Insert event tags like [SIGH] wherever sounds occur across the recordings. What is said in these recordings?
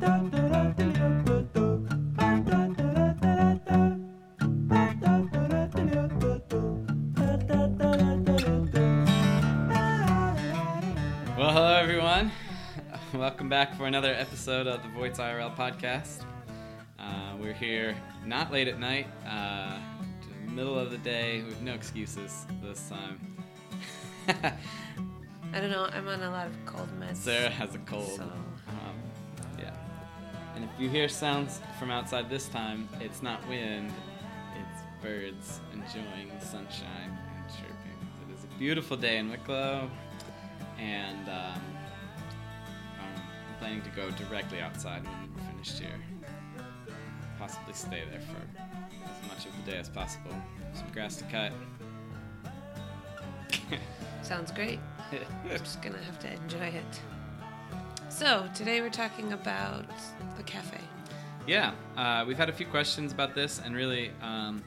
Well, hello everyone. Welcome back for another episode of the Voice IRL podcast. Uh, we're here not late at night, uh, middle of the day with no excuses this time. [LAUGHS] I don't know. I'm on a lot of cold meds. Sarah has a cold. So. And if you hear sounds from outside this time, it's not wind, it's birds enjoying the sunshine and chirping. It is a beautiful day in Wicklow, and um, I'm planning to go directly outside when we're finished here. Possibly stay there for as much of the day as possible. Some grass to cut. [LAUGHS] sounds great. I'm [LAUGHS] just gonna have to enjoy it. So today we're talking about the cafe. Yeah, uh, we've had a few questions about this, and really, um,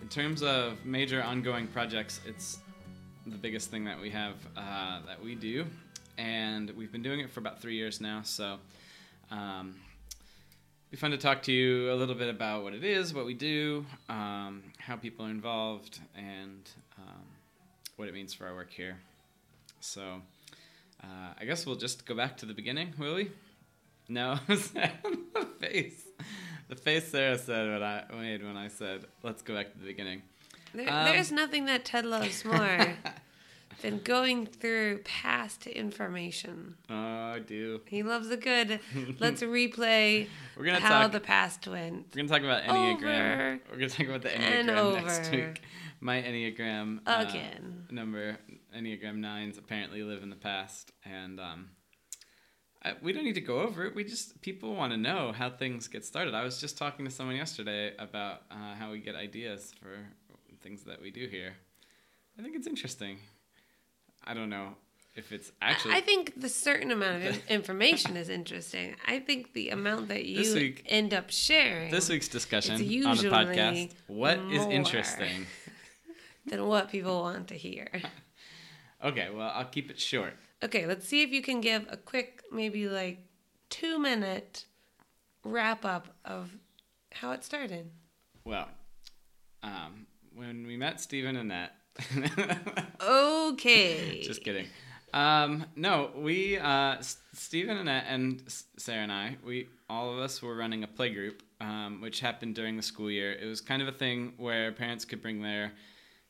in terms of major ongoing projects, it's the biggest thing that we have uh, that we do, and we've been doing it for about three years now. So, um, it'd be fun to talk to you a little bit about what it is, what we do, um, how people are involved, and um, what it means for our work here. So, uh, I guess we'll just go back to the beginning, will we? No, [LAUGHS] the face, the face Sarah said when I made when I said, "Let's go back to the beginning." There, Um, there's nothing that Ted loves more [LAUGHS] than going through past information. Oh, I do. He loves the good. [LAUGHS] Let's replay We're gonna how talk. the past went. we're gonna talk about enneagram. Over We're gonna talk about the enneagram next week. My enneagram uh, Again. number enneagram nines apparently live in the past, and um, I, we don't need to go over it. We just people want to know how things get started. I was just talking to someone yesterday about uh, how we get ideas for things that we do here. I think it's interesting. I don't know if it's actually. I think the certain amount of information is interesting. I think the amount that you week- end up sharing this week's discussion on the podcast. What is interesting? [LAUGHS] than what people want to hear. [LAUGHS] Okay, well I'll keep it short. Okay, let's see if you can give a quick, maybe like two minute wrap up of how it started. Well, um, when we met Stephen and Annette. [LAUGHS] Okay. Just kidding. Um, no, we, uh, S- Stephen, Annette, and S- Sarah and I, we all of us were running a playgroup, um, which happened during the school year. It was kind of a thing where parents could bring their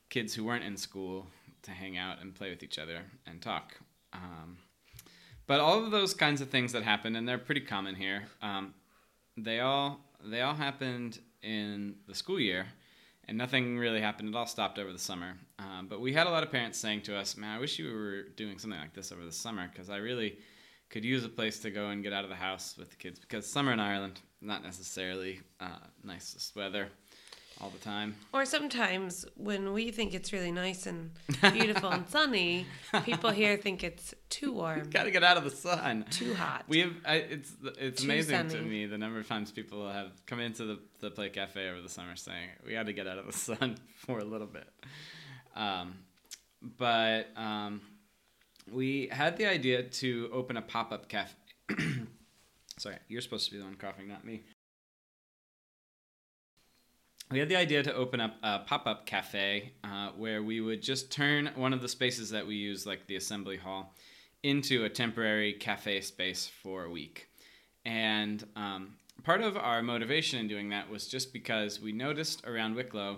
kids who weren't in school to hang out and play with each other and talk. Um, but all of those kinds of things that happen, and they're pretty common here, um, they all they all happened in the school year, and nothing really happened. It all stopped over the summer. Um, but we had a lot of parents saying to us, "Man, I wish you were doing something like this over the summer because I really could use a place to go and get out of the house with the kids because summer in Ireland not necessarily uh, nicest weather all the time." Or sometimes when we think it's really nice and beautiful and sunny, people here think it's too [LAUGHS] warm, Got to get out of the sun. too hot. We have. I, it's it's Too amazing to me the number of times people have come into the the play cafe over the summer saying we got to get out of the [LAUGHS] sun for a little bit. Um, but um, we had the idea to open a pop up cafe. [COUGHS] Sorry, you're supposed to be the one coughing, not me. We had the idea to open up a pop up cafe uh, where we would just turn one of the spaces that we use, like the assembly hall, into a temporary cafe space for a week. And um, part of our motivation in doing that was just because we noticed around Wicklow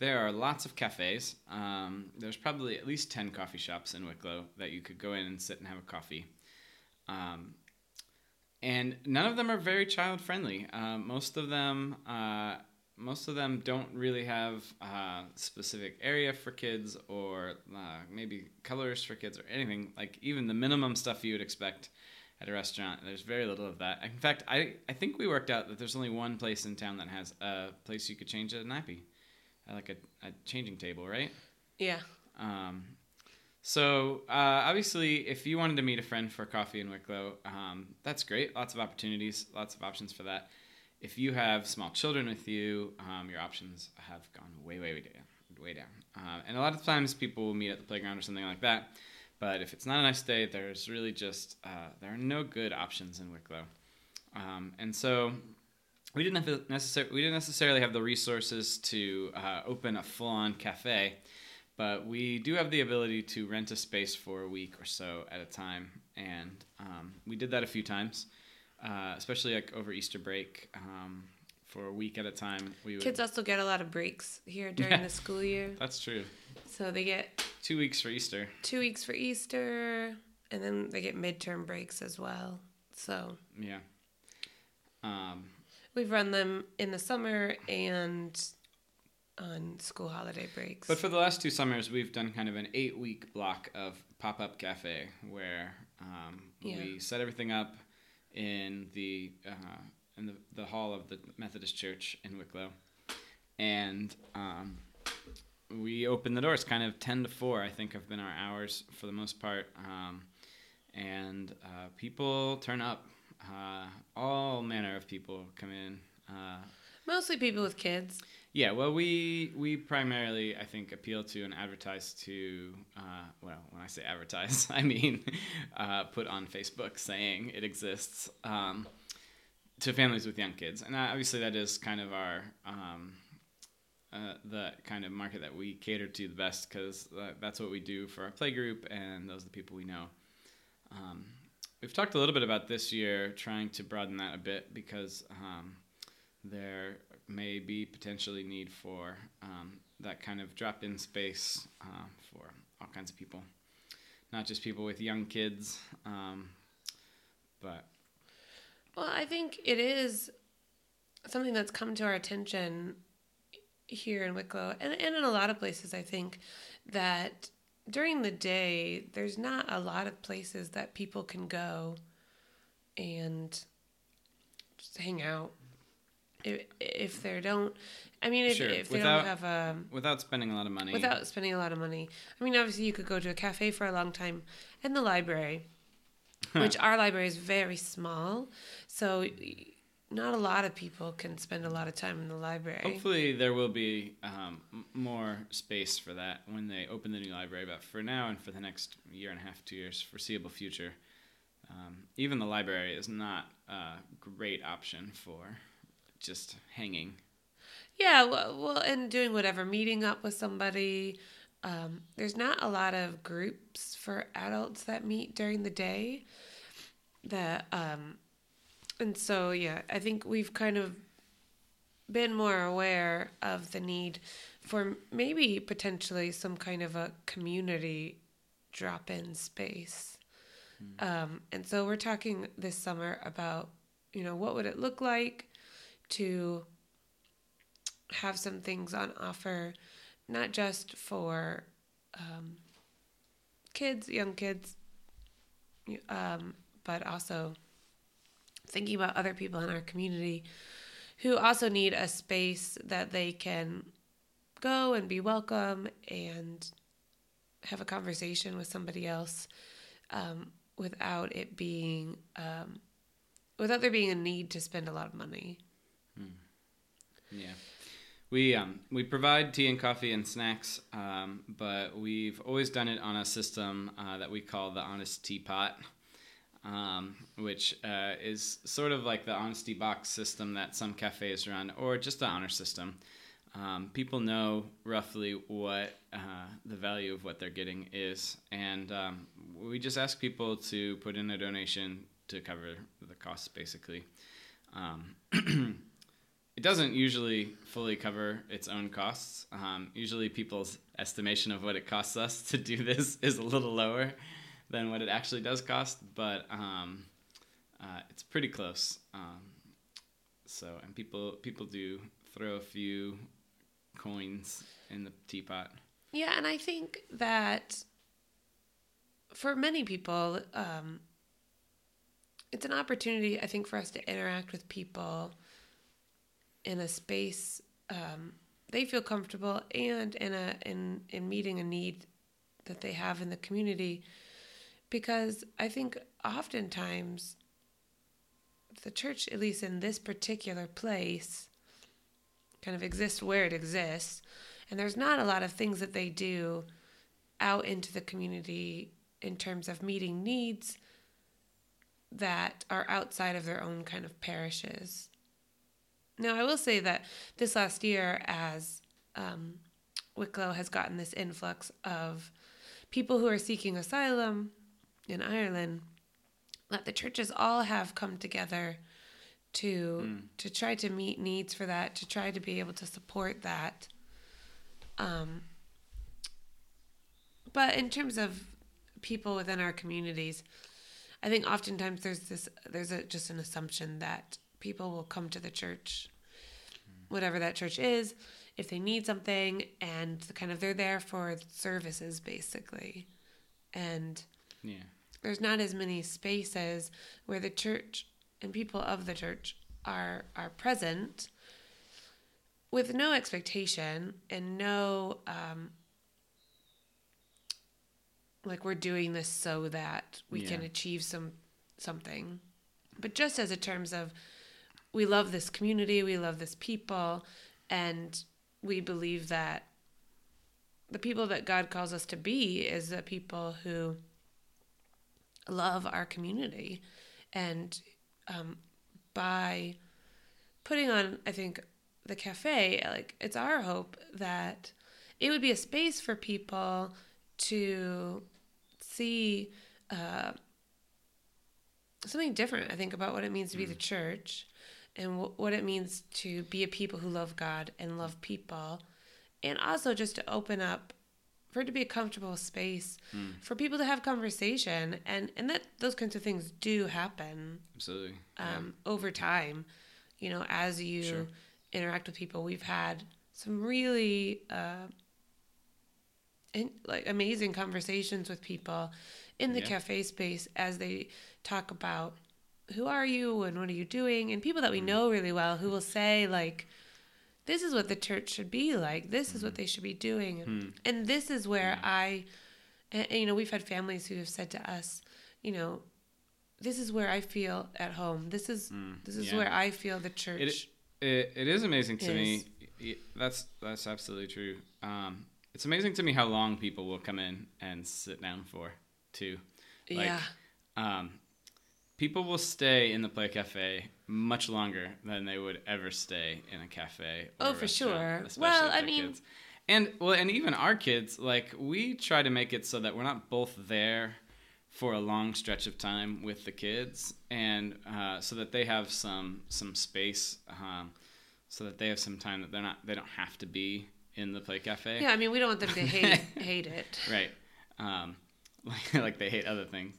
there are lots of cafes. Um, there's probably at least 10 coffee shops in Wicklow that you could go in and sit and have a coffee. Um, and none of them are very child friendly. Uh, most of them, uh, most of them don't really have a specific area for kids or uh, maybe colors for kids or anything. Like even the minimum stuff you would expect at a restaurant. There's very little of that. In fact, I, I think we worked out that there's only one place in town that has a place you could change a nappy, uh, like a, a changing table, right? yeah. Um, so uh, obviously, if you wanted to meet a friend for coffee in Wicklow, um, that's great. Lots of opportunities, lots of options for that. If you have small children with you, um, your options have gone way, way, way down. Way down. Uh, and a lot of times, people will meet at the playground or something like that. But if it's not a nice day, there's really just uh, there are no good options in Wicklow. Um, and so we didn't have necessar- we didn't necessarily have the resources to uh, open a full-on cafe, but we do have the ability to rent a space for a week or so at a time, and um, we did that a few times, uh, especially like over Easter break. Um, for a week at a time, we would. Kids also get a lot of breaks here during Yeah. the school year. [LAUGHS] That's true. So they get Two weeks for Easter. two weeks for Easter, and then they get midterm breaks as well. So Yeah. Um, we've run them in the summer and on school holiday breaks. But for the last two summers, we've done kind of an eight week block of pop up cafe where um, Yeah. we set everything up in the uh, in the, the hall of the Methodist Church in Wicklow, and um, we open the doors kind of ten to four. I think have been our hours for the most part, um, and uh, people turn up. Uh, all manner of people come in. Uh, Mostly people with kids. Yeah, well, we we primarily I think appeal to and advertise to. Uh, well, when I say advertise, [LAUGHS] I mean uh, put on Facebook saying it exists um, to families with young kids, and uh, obviously that is kind of our um, uh, the kind of market that we cater to the best because uh, that's what we do for our play group, and those are the people we know. Um, we've talked a little bit about this year trying to broaden that a bit because. Um, there may be potentially need for um, that kind of drop-in space uh, for all kinds of people, not just people with young kids, um, but Well, I think it is something that's come to our attention here in Wicklow and, and in a lot of places, I think, that during the day, there's not a lot of places that people can go and just hang out. If, if they don't, I mean, if, Sure, if they without- don't have a without spending a lot of money. without spending a lot of money. I mean, obviously, you could go to a cafe for a long time, and the library, which our library is very small, so not a lot of people can spend a lot of time in the library. Hopefully, there will be um, more space for that when they open the new library. But for now and for the next year and a half, two years, foreseeable future, um, even the library is not a great option for just hanging. Yeah, well, well, and doing whatever, meeting up with somebody. Um, there's not a lot of groups for adults that meet during the day. That um, and so yeah, I think we've kind of been more aware of the need for maybe potentially some kind of a community drop-in space. Um, and so we're talking this summer about you know what would it look like to have some things on offer, not just for um, kids, young kids, um, but also thinking about other people in our community who also need a space that they can go and be welcome and have a conversation with somebody else um, without it being um, without there being a need to spend a lot of money. Yeah. We um, we provide tea and coffee and snacks, um, but we've always done it on a system uh, that we call the Honest Teapot, um, which uh, is sort of like the Honesty Box system that some cafes run, or just the honor system. Um, people know roughly what uh, the value of what they're getting is, and um, we just ask people to put in a donation to cover the costs, basically. [CLEARS THROAT] It doesn't usually fully cover its own costs. Um, usually, people's estimation of what it costs us to do this [LAUGHS] is a little lower than what it actually does cost, but um, uh, it's pretty close. Um, so, and people people do throw a few coins in the teapot. Yeah, and I think that for many people, um, it's an opportunity, I think, for us to interact with people in a space um, they feel comfortable and in a in in meeting a need that they have in the community. Because I think oftentimes the church, at least in this particular place, kind of exists where it exists. And there's not a lot of things that they do out into the community in terms of meeting needs that are outside of their own kind of parishes. Now, I will say that this last year, as um, Wicklow has gotten this influx of people who are seeking asylum in Ireland, that the churches all have come together to Mm. to try to meet needs for that, to try to be able to support that. Um, but in terms of people within our communities, I think oftentimes there's this there's a, just an assumption that people will come to the church, whatever that church is, if they need something, and kind of they're there for services basically, and Yeah. there's not as many spaces where the church and people of the church are are present with no expectation and no um like we're doing this so that we can achieve some something. But just as a terms of we love this community we love this people and we believe that the people that god calls us to be is the people who love our community. And um, by putting on i think the cafe like it's our hope that it would be a space for people to see uh, something different i think about what it means to be the church and w- what it means to be a people who love god and love people and also just to open up for it to be a comfortable space for people to have conversation and and that those kinds of things do happen Absolutely. Yeah. um, over time you know as you Sure. interact with people we've had some really uh, in, like amazing conversations with people in the Yeah. cafe space as they talk about who are you and what are you doing and people that Mm. we know really well who will say like this is what the church should be like this is what they should be doing and, Hmm. and this is where i and, you know we've had families who have said to us you know this is where i feel at home this is this is Mm. yeah. where i feel the church It, it, it is amazing to is. me. That's that's absolutely true. Um, it's amazing to me how long people will come in and sit down for too. Like, yeah Um, people will stay in the play cafe much longer than they would ever stay in a cafe. or Oh, a for sure. Well, I mean- kids. and well, and even our kids, like we try to make it so that we're not both there for a long stretch of time with the kids, and uh, so that they have some some space, um, so that they have some time that they're not they don't have to be in the play cafe. yeah i mean we don't want them to hate [LAUGHS] hate it Right. Um, like, [LAUGHS] like they hate other things.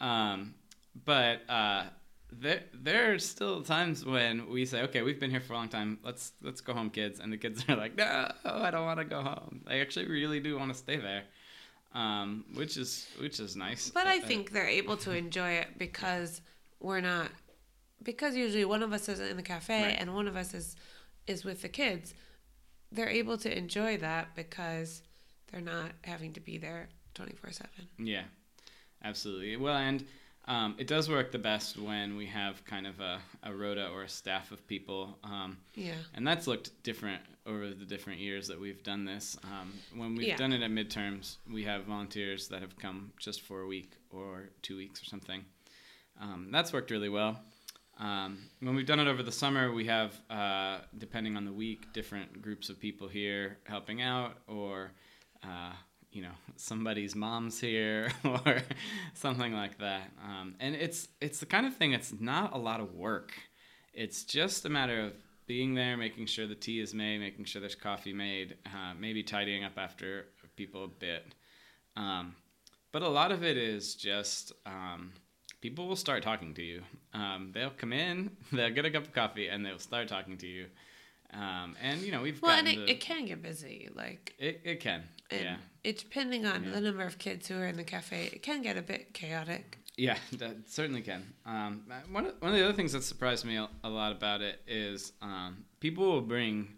Um, but uh, there there are still times when we say, okay, we've been here for a long time. Let's let's go home, kids. And the kids [LAUGHS] are like, no, I don't want to go home. They actually really do want to stay there, um, which is which is nice. But I think they're able to enjoy it because we're not because usually one of us is in the cafe Right. and one of us is is with the kids. They're able to enjoy that because they're not having to be there 24/7. Yeah, absolutely. Well, and um, it does work the best when we have kind of a, a rota or a staff of people. Um, Yeah. And that's looked different over the different years that we've done this. Um, when we've Yeah. done it at midterms, we have volunteers that have come just for a week or two weeks or something. Um, that's worked really well. Um, when we've done it over the summer, we have, uh, depending on the week, different groups of people here helping out, or uh, you know, somebody's mom's here, [LAUGHS] or something like that. Um, and it's it's the kind of thing. It's not a lot of work. It's just a matter of being there, making sure the tea is made, making sure there's coffee made, uh, maybe tidying up after people a bit. Um, but a lot of it is just um, people will start talking to you. Um, they'll come in, [LAUGHS] they'll get a cup of coffee, and they'll start talking to you. Um, and you know we've Well, and it, to- it can get busy. Like, it, it can yeah it depending on Yeah. the number of kids who are in the cafe, it can get a bit chaotic. Yeah, [LAUGHS] that certainly can. Um, one, of, one of the other things that surprised me a, a lot about it is um, people will bring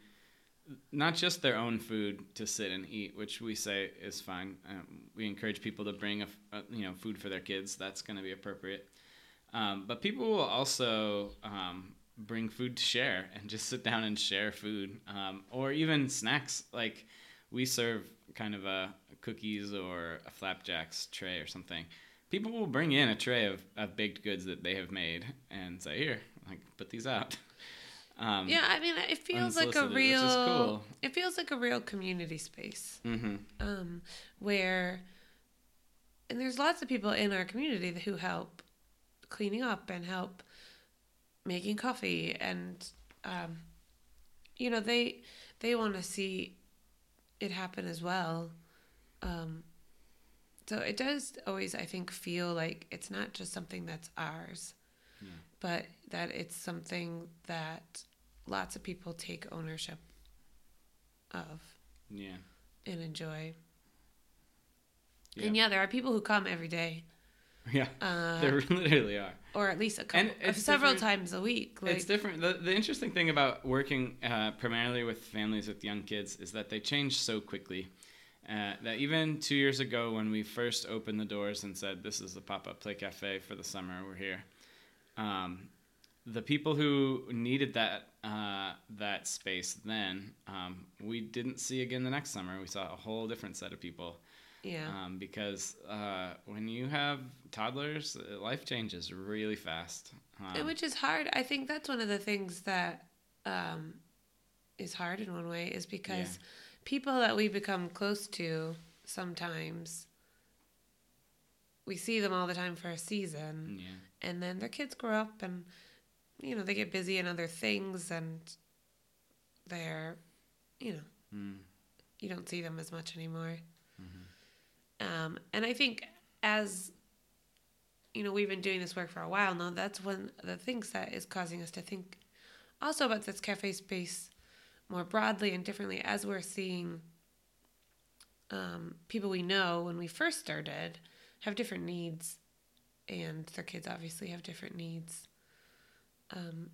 not just their own food to sit and eat, which we say is fine. Um, we encourage people to bring a, a- you know food for their kids. That's going to be appropriate. Um, but people will also um, bring food to share and just sit down and share food, um, or even snacks. Like we serve kind of a cookies or a flapjacks tray or something. people will bring in a tray of, of baked goods that they have made and say, "Here, like put these out." [LAUGHS] Um, Yeah, I mean, it feels like a unsolicited, which is real. cool. It feels like a real community space, hmm um, where, and there's lots of people in our community who help cleaning up and help making coffee, and um, you know they they want to see it happen as well. Um, so it does always, I think, feel like it's not just something that's ours, Yeah. but that it's something that lots of people take ownership of Yeah. and enjoy. Yeah. And yeah, there are people who come every day, Yeah. [LAUGHS] uh, there [LAUGHS] literally are. or at least a couple, it's several times a week. Like, it's different. The, the interesting thing about working uh, primarily with families with young kids is that they change so quickly. Uh, that even two years ago, when we first opened the doors and said, This is the pop up play cafe for the summer, we're here, um, the people who needed that, uh, that space then, um, we didn't see again the next summer. We saw a whole different set of people. yeah, Um, because uh, when you have toddlers, uh, life changes really fast. Um, which is hard. I think that's one of the things that um, is hard in one way is because people that we become close to sometimes we see them all the time for a season yeah. and then their kids grow up and you know they get busy in other things and they're you know Mm. you don't see them as much anymore Mm-hmm. um, and i think as you know we've been doing this work for a while now that's one of the things that is causing us to think also about this cafe space more broadly and differently as we're seeing um, people we know when we first started have different needs and their kids obviously have different needs. Um,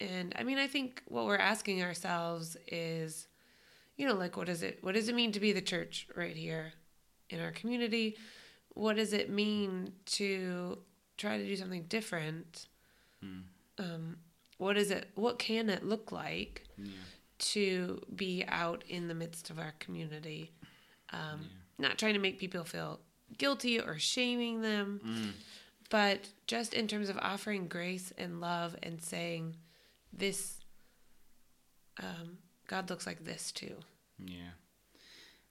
and i mean i think what we're asking ourselves is you know like what does it what does it mean to be the church right here in our community? What does it mean to try to do something different? Mm. um, what is it what can it look like Yeah. to be out in the midst of our community um, not trying to make people feel guilty or shaming them Mm. but just in terms of offering grace and love and saying this um, god looks like this too Yeah.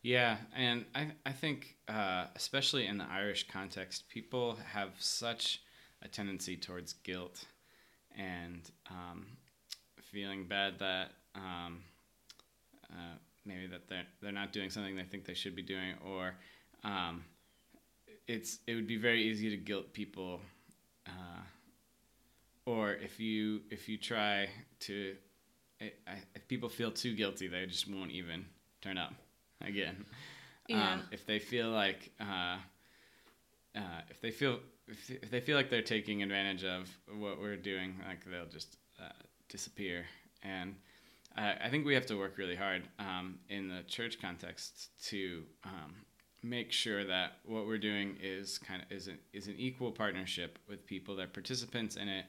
Yeah, and I I think uh, especially in the Irish context, people have such a tendency towards guilt and um, feeling bad that um, uh, maybe that they're they're not doing something they think they should be doing, or um, it's it would be very easy to guilt people, uh, or if you if you try to I, I, if people feel too guilty, they just won't even turn up again. Yeah. Um, if they feel like, uh, uh, if they feel, if, they feel like they're taking advantage of what we're doing, like they'll just uh, disappear. And uh, I think we have to work really hard um, in the church context to um, make sure that what we're doing is kind of is an, is an equal partnership with people. They're participants in it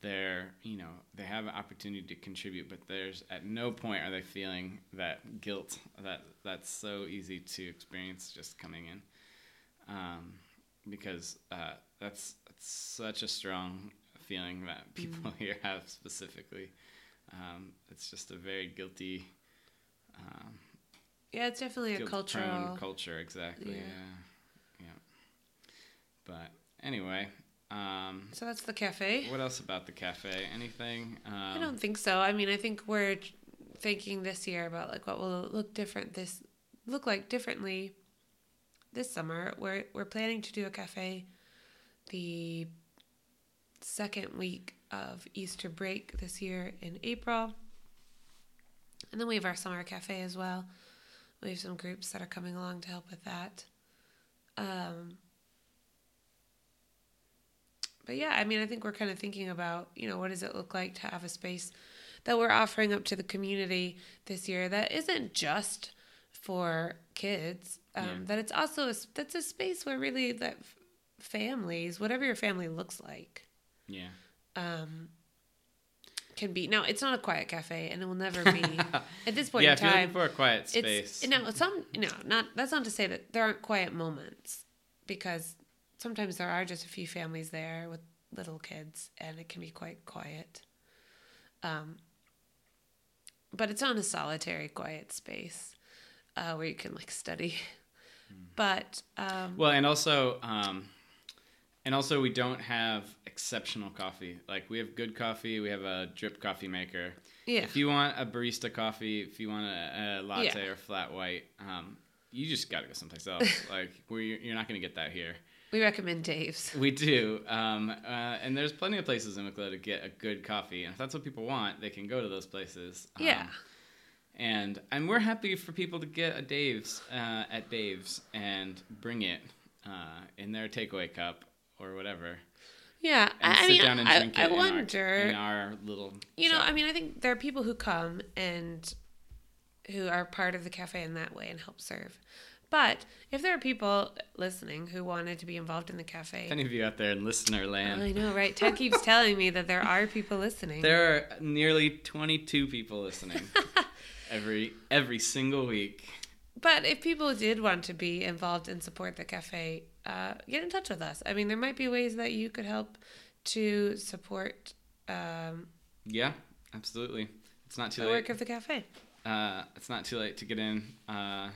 they're you know they have an opportunity to contribute but there's at no point are they feeling that guilt that that's so easy to experience just coming in um, because uh, that's, that's such a strong feeling that people [LAUGHS] here have specifically um, it's just a very guilty um, yeah it's definitely a cultural culture exactly Yeah. yeah yeah but anyway um, so that's the cafe what else about the cafe? Anything? Um, I don't think so. I mean, I think we're thinking this year about like what will it look different this look like differently this summer. We're we're planning to do a cafe the second week of Easter break this year in April. And then we have our summer cafe as well. We have some groups that are coming along to help with that. Um, but yeah, I mean, I think we're kind of thinking about, you know, what does it look like to have a space that we're offering up to the community this year that isn't just for kids, um, Yeah. that it's also a, that's a space where really that f- families, whatever your family looks like, Yeah. um, can be. Now, it's not a quiet cafe, and it will never be [LAUGHS] at this point yeah, in if you're looking time. for a quiet space. It's no, some no, not that's not to say that there aren't quiet moments because sometimes there are just a few families there with little kids, and it can be quite quiet. Um, but it's not a solitary, quiet space uh, where you can like study. [LAUGHS] But um, Well, and also, um, and also, we don't have exceptional coffee. Like we have good coffee. We have a drip coffee maker. yeah, If you want a barista coffee, if you want a, a latte Yeah. or flat white, um, you just got to go someplace else. [LAUGHS] like where you're, not going to get that here. we recommend Dave's. We do, um, uh, and there's plenty of places in Wicklow to get a good coffee, and if that's what people want, they can go to those places. Um, Yeah. And and we're happy for people to get a Dave's uh, at Dave's and bring it uh, in their takeaway cup or whatever, Yeah, and I, I sit mean, down and I, drink I it in, wonder. our, in our little. You know, shop. I mean, I think there are people who come and who are part of the cafe in that way and help serve. But if there are people listening who wanted to be involved in the If cafe, any of you out there in listener land, I know, right? Ted keeps telling me that there are people listening. there are nearly 22 people listening [LAUGHS] every every single week. But if people did want to be involved and support the cafe, uh, get in touch with us. I mean, there might be ways that you could help to support um, Yeah, absolutely. It's not too the late. work of the cafe. uh, it's not too late to get in uh,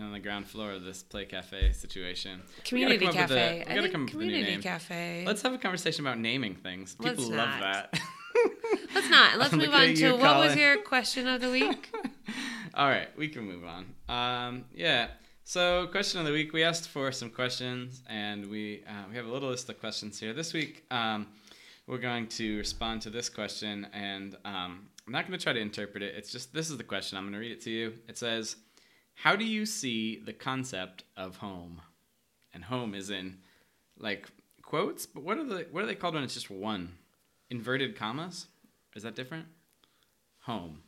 on the ground floor of this play cafe situation. We gotta Community come up with a- cafe. we I gotta think come up with a new community name. cafe. Let's have a conversation about naming things. People Let's love not. that. [LAUGHS] Let's not. Let's move on to what was your question of the week? [LAUGHS] All right, we can move on. Um, yeah. So, question of the week. We asked for some questions, and we uh, we have a little list of questions here. This week, um, we're going to respond to this question, and um, I'm not going to try to interpret it. It's just this is the question. I'm going to read it to you. It says, "How do you see the concept of home?" And home is in like quotes, but what are the what are they called when it's just one? Inverted commas? Is that different? Home.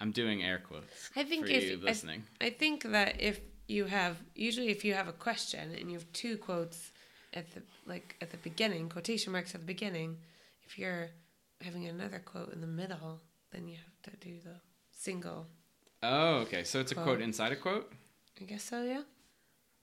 I'm doing air quotes. I think for if you I- listening. I think that if you have usually if you have a question and you have two quotes at the like at the beginning, quotation marks at the beginning, if you're having another quote in the middle, then you have to do the single. Oh, okay. So it's a quote Quote. inside a quote. I guess so, yeah.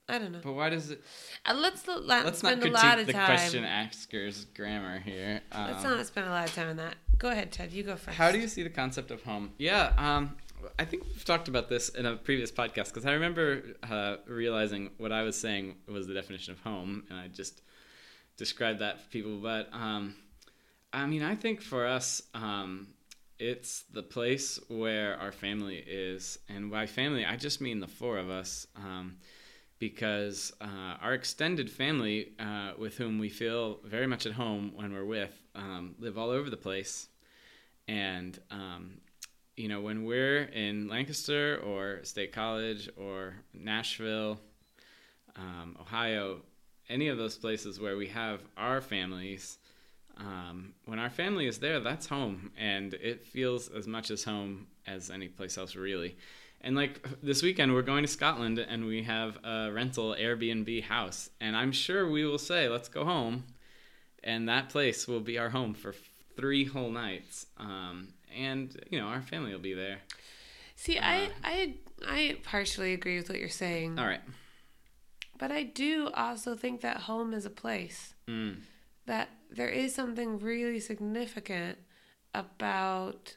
I don't know. But why does it? Uh, let's not, not Let's not spend a critique lot of the time. question asker's grammar here. Let's Um, not spend a lot of time on that. Go ahead, Ted. You go first. How do you see the concept of home? Yeah, um, I think we've talked about this in a previous podcast because I remember uh, realizing what I was saying was the definition of home, and I just described that for people. But um, I mean, I think for us, um, it's the place where our family is, and by family, I just mean the four of us. Um, because uh, our extended family, uh, with whom we feel very much at home when we're with, um, live all over the place. And, um, you know, when we're in Lancaster or State College or Nashville, um, Ohio, any of those places where we have our families, um, when our family is there, that's home. And it feels as much as home as any place else, really. And like this weekend, we're going to Scotland and we have a rental Airbnb house. And I'm sure we will say, let's go home. And that place will be our home for three whole nights. Um, and, you know, our family will be there. See, I, I, I partially agree with what you're saying, All right. but I do also think that home is a place. Mm. that there is something really significant about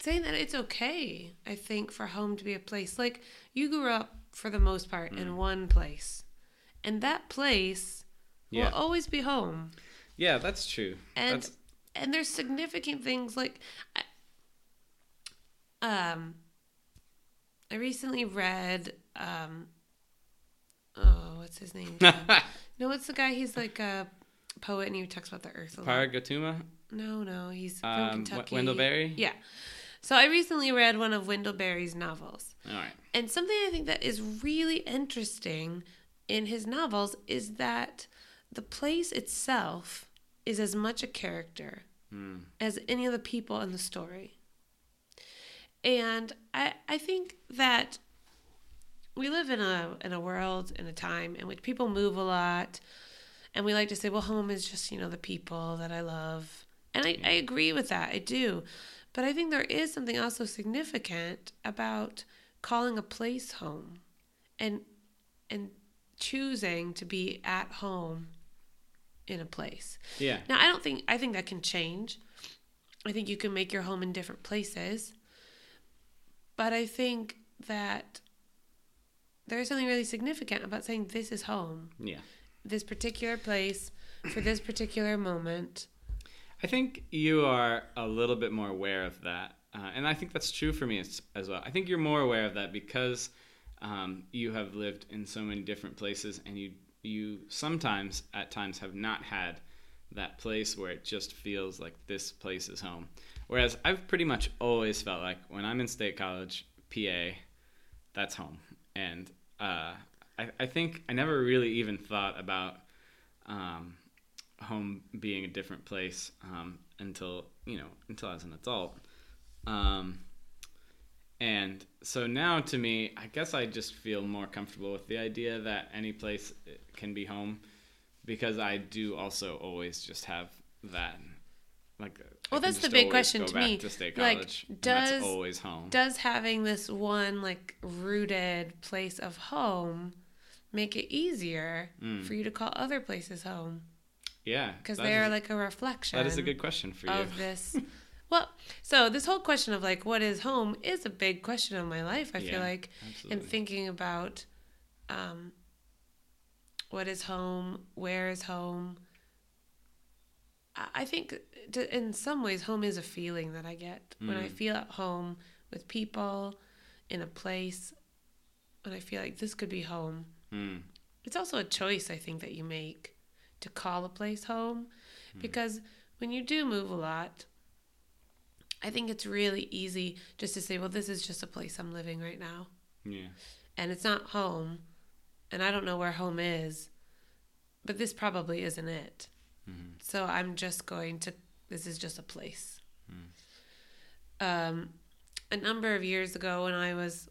saying that it's okay, I think, for home to be a place. Like, you grew up, for the most part, in one place. And that place Yeah. will always be home. Yeah, that's true. And that's, and there's significant things like I- um I recently read um oh, what's his name? [LAUGHS] no, it's the guy he's like a poet and he talks about the earth a lot. No, no, he's from Um, Kentucky. Wendell Berry? Yeah. So I recently read one of Wendell Berry's novels. All right. And something I think that is really interesting in his novels is that the place itself is as much a character Mm. as any of the people in the story. And I I think that we live in a in a world in a time in which people move a lot and we like to say, well, home is just, you know, the people that I love. And I, I agree with that. I do. But I think there is something also significant about calling a place home and and choosing to be at home in a place. Yeah. Now, I don't think I think that can change. I think you can make your home in different places. But I think that there's something really significant about saying this is home. Yeah. This particular place for this particular moment. I think you are a little bit more aware of that. Uh, and I think that's true for me as, as well. I think you're more aware of that because um, you have lived in so many different places and you you sometimes at times have not had that place where it just feels like this place is home. Whereas I've pretty much always felt like when I'm in state college, PA, that's home. And uh, I, I think I never really even thought about um, home being a different place um, until you know until I was an adult. Um, and so now to me, I guess I just feel more comfortable with the idea that any place can be home because I do also always just have that like well that's the big question to me to college, like does that's always home does having this one like rooted place of home make it easier Mm. for you to call other places home yeah because they are is- like a reflection that is a good question for you of [LAUGHS] this well so this whole question of like what is home is a big question of my life i Yeah, feel like absolutely. and thinking about um what is home where is home I- think to, in some ways home is a feeling that i get when i Mm. feel at home with people in a place when i feel like this could be home Mm. it's also a choice I think that you make to call a place home because when you do move a lot, I think it's really easy just to say, well, this is just a place I'm living right now yeah and it's not home and I don't know where home is, but this probably isn't it. Mhm. So I'm just going to, this is just a place. Um, a number of years ago, when I was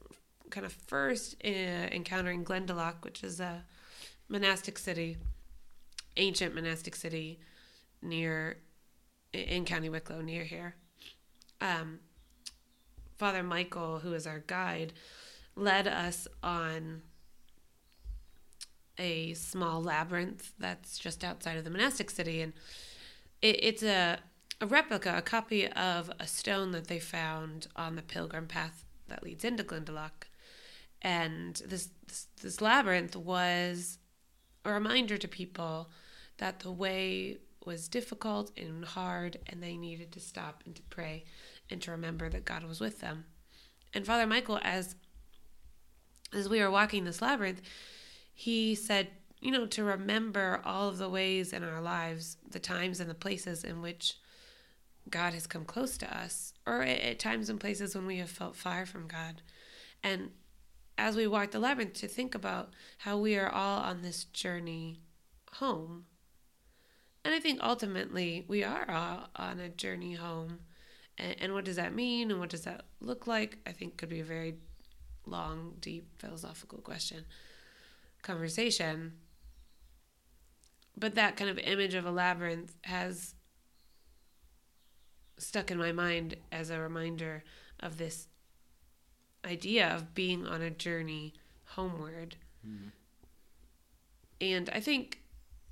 kind of first uh, encountering Glendalough, which is a monastic city, ancient monastic city near in County Wicklow, near here. Um, Father Michael, who is our guide, led us on a small labyrinth that's just outside of the monastic city, and it, it's a a replica, a copy of a stone that they found on the pilgrim path that leads into Glendalough. And this, this this labyrinth was a reminder to people that the way was difficult and hard, and they needed to stop and to pray and to remember that God was with them. And Father Michael, as as we were walking this labyrinth, he said, you know, to remember all of the ways in our lives, the times and the places in which God has come close to us, or at, times and places when we have felt far from God. And as we walk the labyrinth, to think about how we are all on this journey home. And I think ultimately we are all on a journey home. And, and what does that mean? And what does that look like? I think could be a very long, deep philosophical question, conversation. But that kind of image of a labyrinth has stuck in my mind as a reminder of this idea of being on a journey homeward. Mm-hmm. And I think,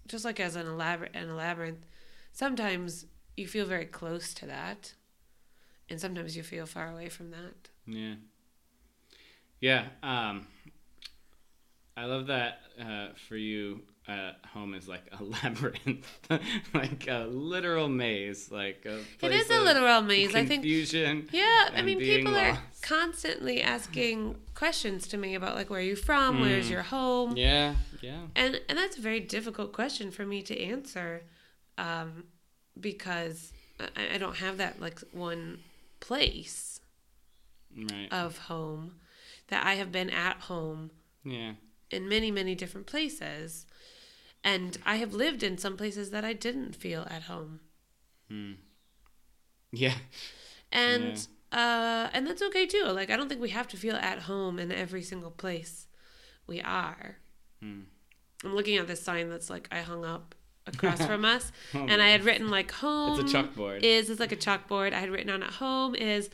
just like as an elaborate in a labyrinth, sometimes you feel very close to that, and sometimes you feel far away from that. Yeah. Yeah. Um, I love that uh, for you. Uh, home is like a [LAUGHS] labyrinth, like a literal maze, like a It is a literal maze. I think Confusion. Yeah, I mean, people are constantly asking [LAUGHS] questions to me about like where are you from, where's Mm. your home, Yeah. Yeah. and and that's a very difficult question for me to answer, um, because I, I don't have that like one place Right. of home that I have been at home yeah. in many many different places, and I have lived in some places that I didn't feel at home. Yeah. and uh and that's okay too like i don't think we have to feel at home in every single place we are Hmm. i'm looking at this sign that's like i hung up across [LAUGHS] from us Oh, and i had written like home It's a chalkboard. is it's like a chalkboard i had written on it home is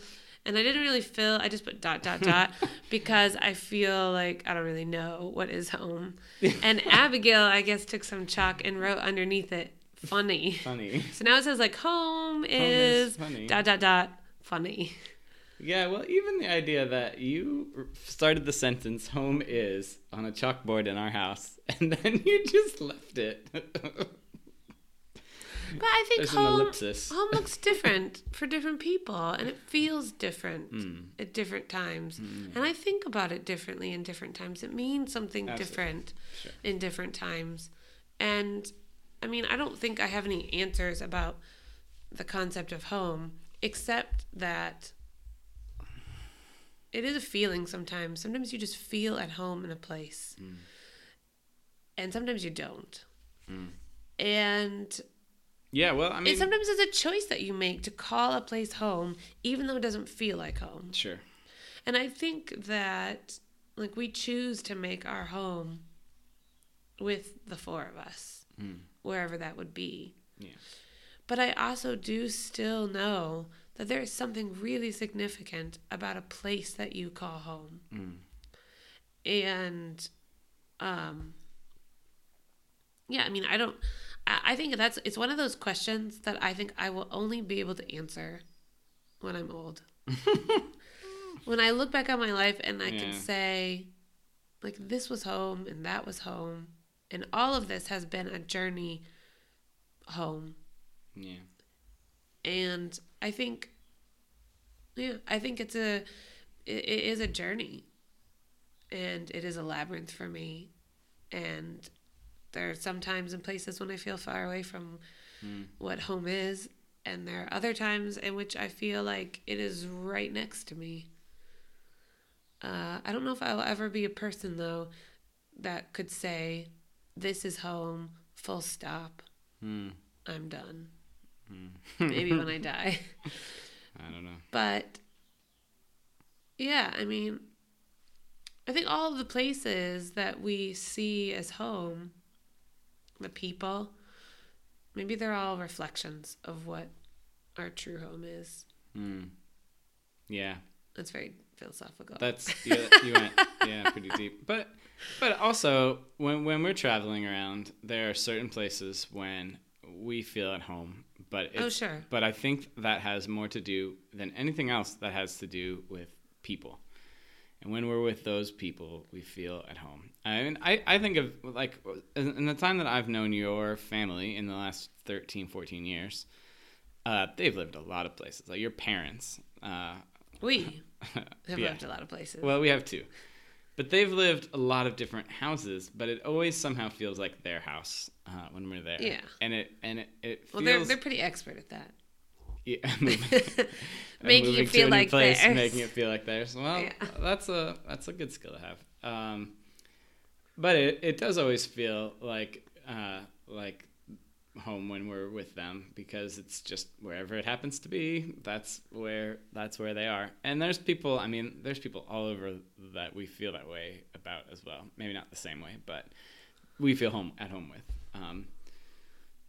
And I didn't really feel, I just put dot, dot, [LAUGHS] dot because I feel like I don't really know what is home. [LAUGHS] And Abigail, I guess, took some chalk and wrote underneath it, funny. Funny. [LAUGHS] So now it says like home is is, funny. dot, dot, dot, funny. Yeah, well, even the idea that you started the sentence "home is" on a chalkboard in our house, and then you just left it. But I think There's an home, ellipsis. home looks [LAUGHS] different for different people and it feels different Hmm. at different times. Hmm. And I think about it differently in different times. It means something Absolutely. different Sure. in different times. And I mean, I don't think I have any answers about the concept of home, except that it is a feeling sometimes. Sometimes you just feel at home in a place, hmm. and sometimes you don't. Hmm. And yeah, well, I mean, it sometimes it's a choice that you make to call a place home, even though it doesn't feel like home. sure. And I think that, like, we choose to make our home with the four of us, wherever that would be. Yeah. But I also do still know that there is something really significant about a place that you call home. And, um, yeah, I mean, I don't, I, think that's, it's one of those questions that I think I will only be able to answer when I'm old. [LAUGHS] when I look back on my life and I Yeah. can say, like, this was home and that was home. And all of this has been a journey home. Yeah. And I think, yeah, I think it's a, it, it is a journey. And it is a labyrinth for me. And there are some times and places when I feel far away from what home is. And there are other times in which I feel like it is right next to me. Uh, I don't know if I'll ever be a person, though, that could say, This is home, full stop. Hmm. I'm done. Maybe when I [LAUGHS] die. I don't know. But yeah, I mean, I think all of the places that we see as home, the people, maybe they're all reflections of what our true home is. Hmm. Yeah. That's very philosophical. That's [LAUGHS] you, you went yeah pretty deep, but but also when when we're traveling around, there are certain places when we feel at home. But Oh, sure. But I think that has more to do than anything else. That has to do with people, and when we're with those people, we feel at home. I mean, I, I think of like in the time that I've known your family in the last 13, 14 years. Uh, they've lived a lot of places. Like your parents, uh, we [LAUGHS] have yeah. lived a lot of places. Well, we have two. But they've lived a lot of different houses, but it always somehow feels like their house uh, when we're there. Yeah. And it and it, it well, they're, they're pretty expert at that. Yeah, [LAUGHS] [LAUGHS] Making it feel to a new like place, theirs. making it feel like theirs. Well, Yeah. that's a that's a good skill to have. Um, but it, it does always feel like uh, like home when we're with them because it's just wherever it happens to be that's where that's where they are and there's people i mean there's people all over that we feel that way about as well maybe not the same way but we feel home at home with um,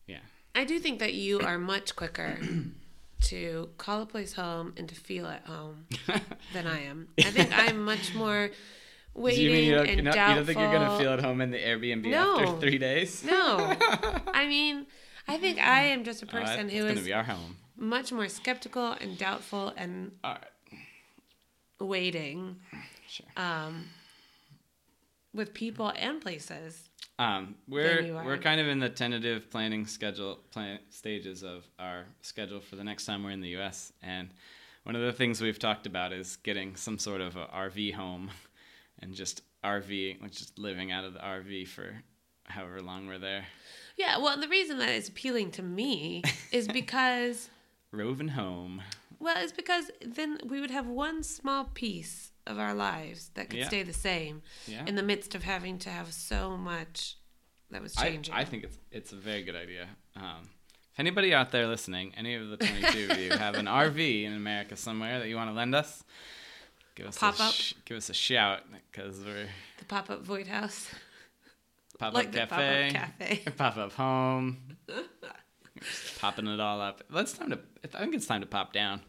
yeah I do think that you are much quicker [CLEARS THROAT] to call a place home and to feel at home [LAUGHS] than I am. I think I'm much more [LAUGHS] waiting Do you mean you don't, and don't- doubtful. you don't think you're gonna feel at home in the Airbnb No. after three days? No, [LAUGHS] I mean, I think I am just a Oh, person it's who be our home. much more skeptical and doubtful and right, waiting sure. um, with people and places. Um, we're we're kind of in the tentative planning schedule plan stages of our schedule for the next time we're in the U.S. And one of the things we've talked about is getting some sort of a RV home, [LAUGHS] and just RV, like just living out of the RV for however long we're there, Yeah, well, the reason that is appealing to me [LAUGHS] is because, roving home. well, it's because then we would have one small piece of our lives that could Yeah. stay the same Yeah, in the midst of having to have so much that was changing. I think it's it's a very good idea. Um, if anybody out there listening, any of the 22 of you [LAUGHS] have an RV in America somewhere that you want to lend us, give us Pop a up. sh- give us a shout because we're the pop up Void House, pop like up the pop cafe, up cafe. [LAUGHS] pop up home, [LAUGHS] popping it all up. Let's time to. I think it's time to pop down.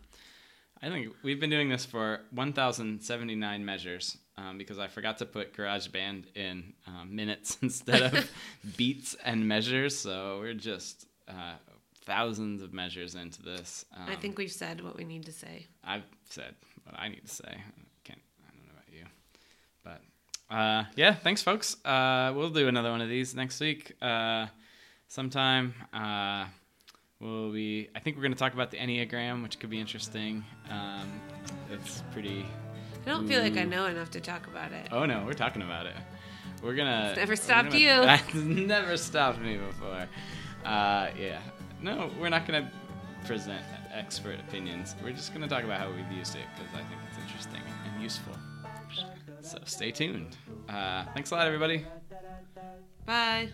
I think we've been doing this for 1,079 measures um, because I forgot to put GarageBand in um, minutes [LAUGHS] instead of [LAUGHS] beats and measures. So we're just uh, thousands of measures into this. Um, I think we've said what we need to say. I've said what I need to say. I can't. I don't know about you, but uh, yeah. Thanks, folks. Uh, we'll do another one of these next week, uh, sometime. We'll be. I think we're going to talk about the enneagram, which could be interesting. Um, it's pretty. I don't feel like I know enough to talk about it. Oh no, we're talking about it. We're gonna. It's never stopped gonna- you. [LAUGHS] That's never stopped me before. Uh, yeah. No, we're not gonna present expert opinions. We're just gonna talk about how we've used it because I think it's interesting and useful. So stay tuned. Uh, thanks a lot, everybody. Bye.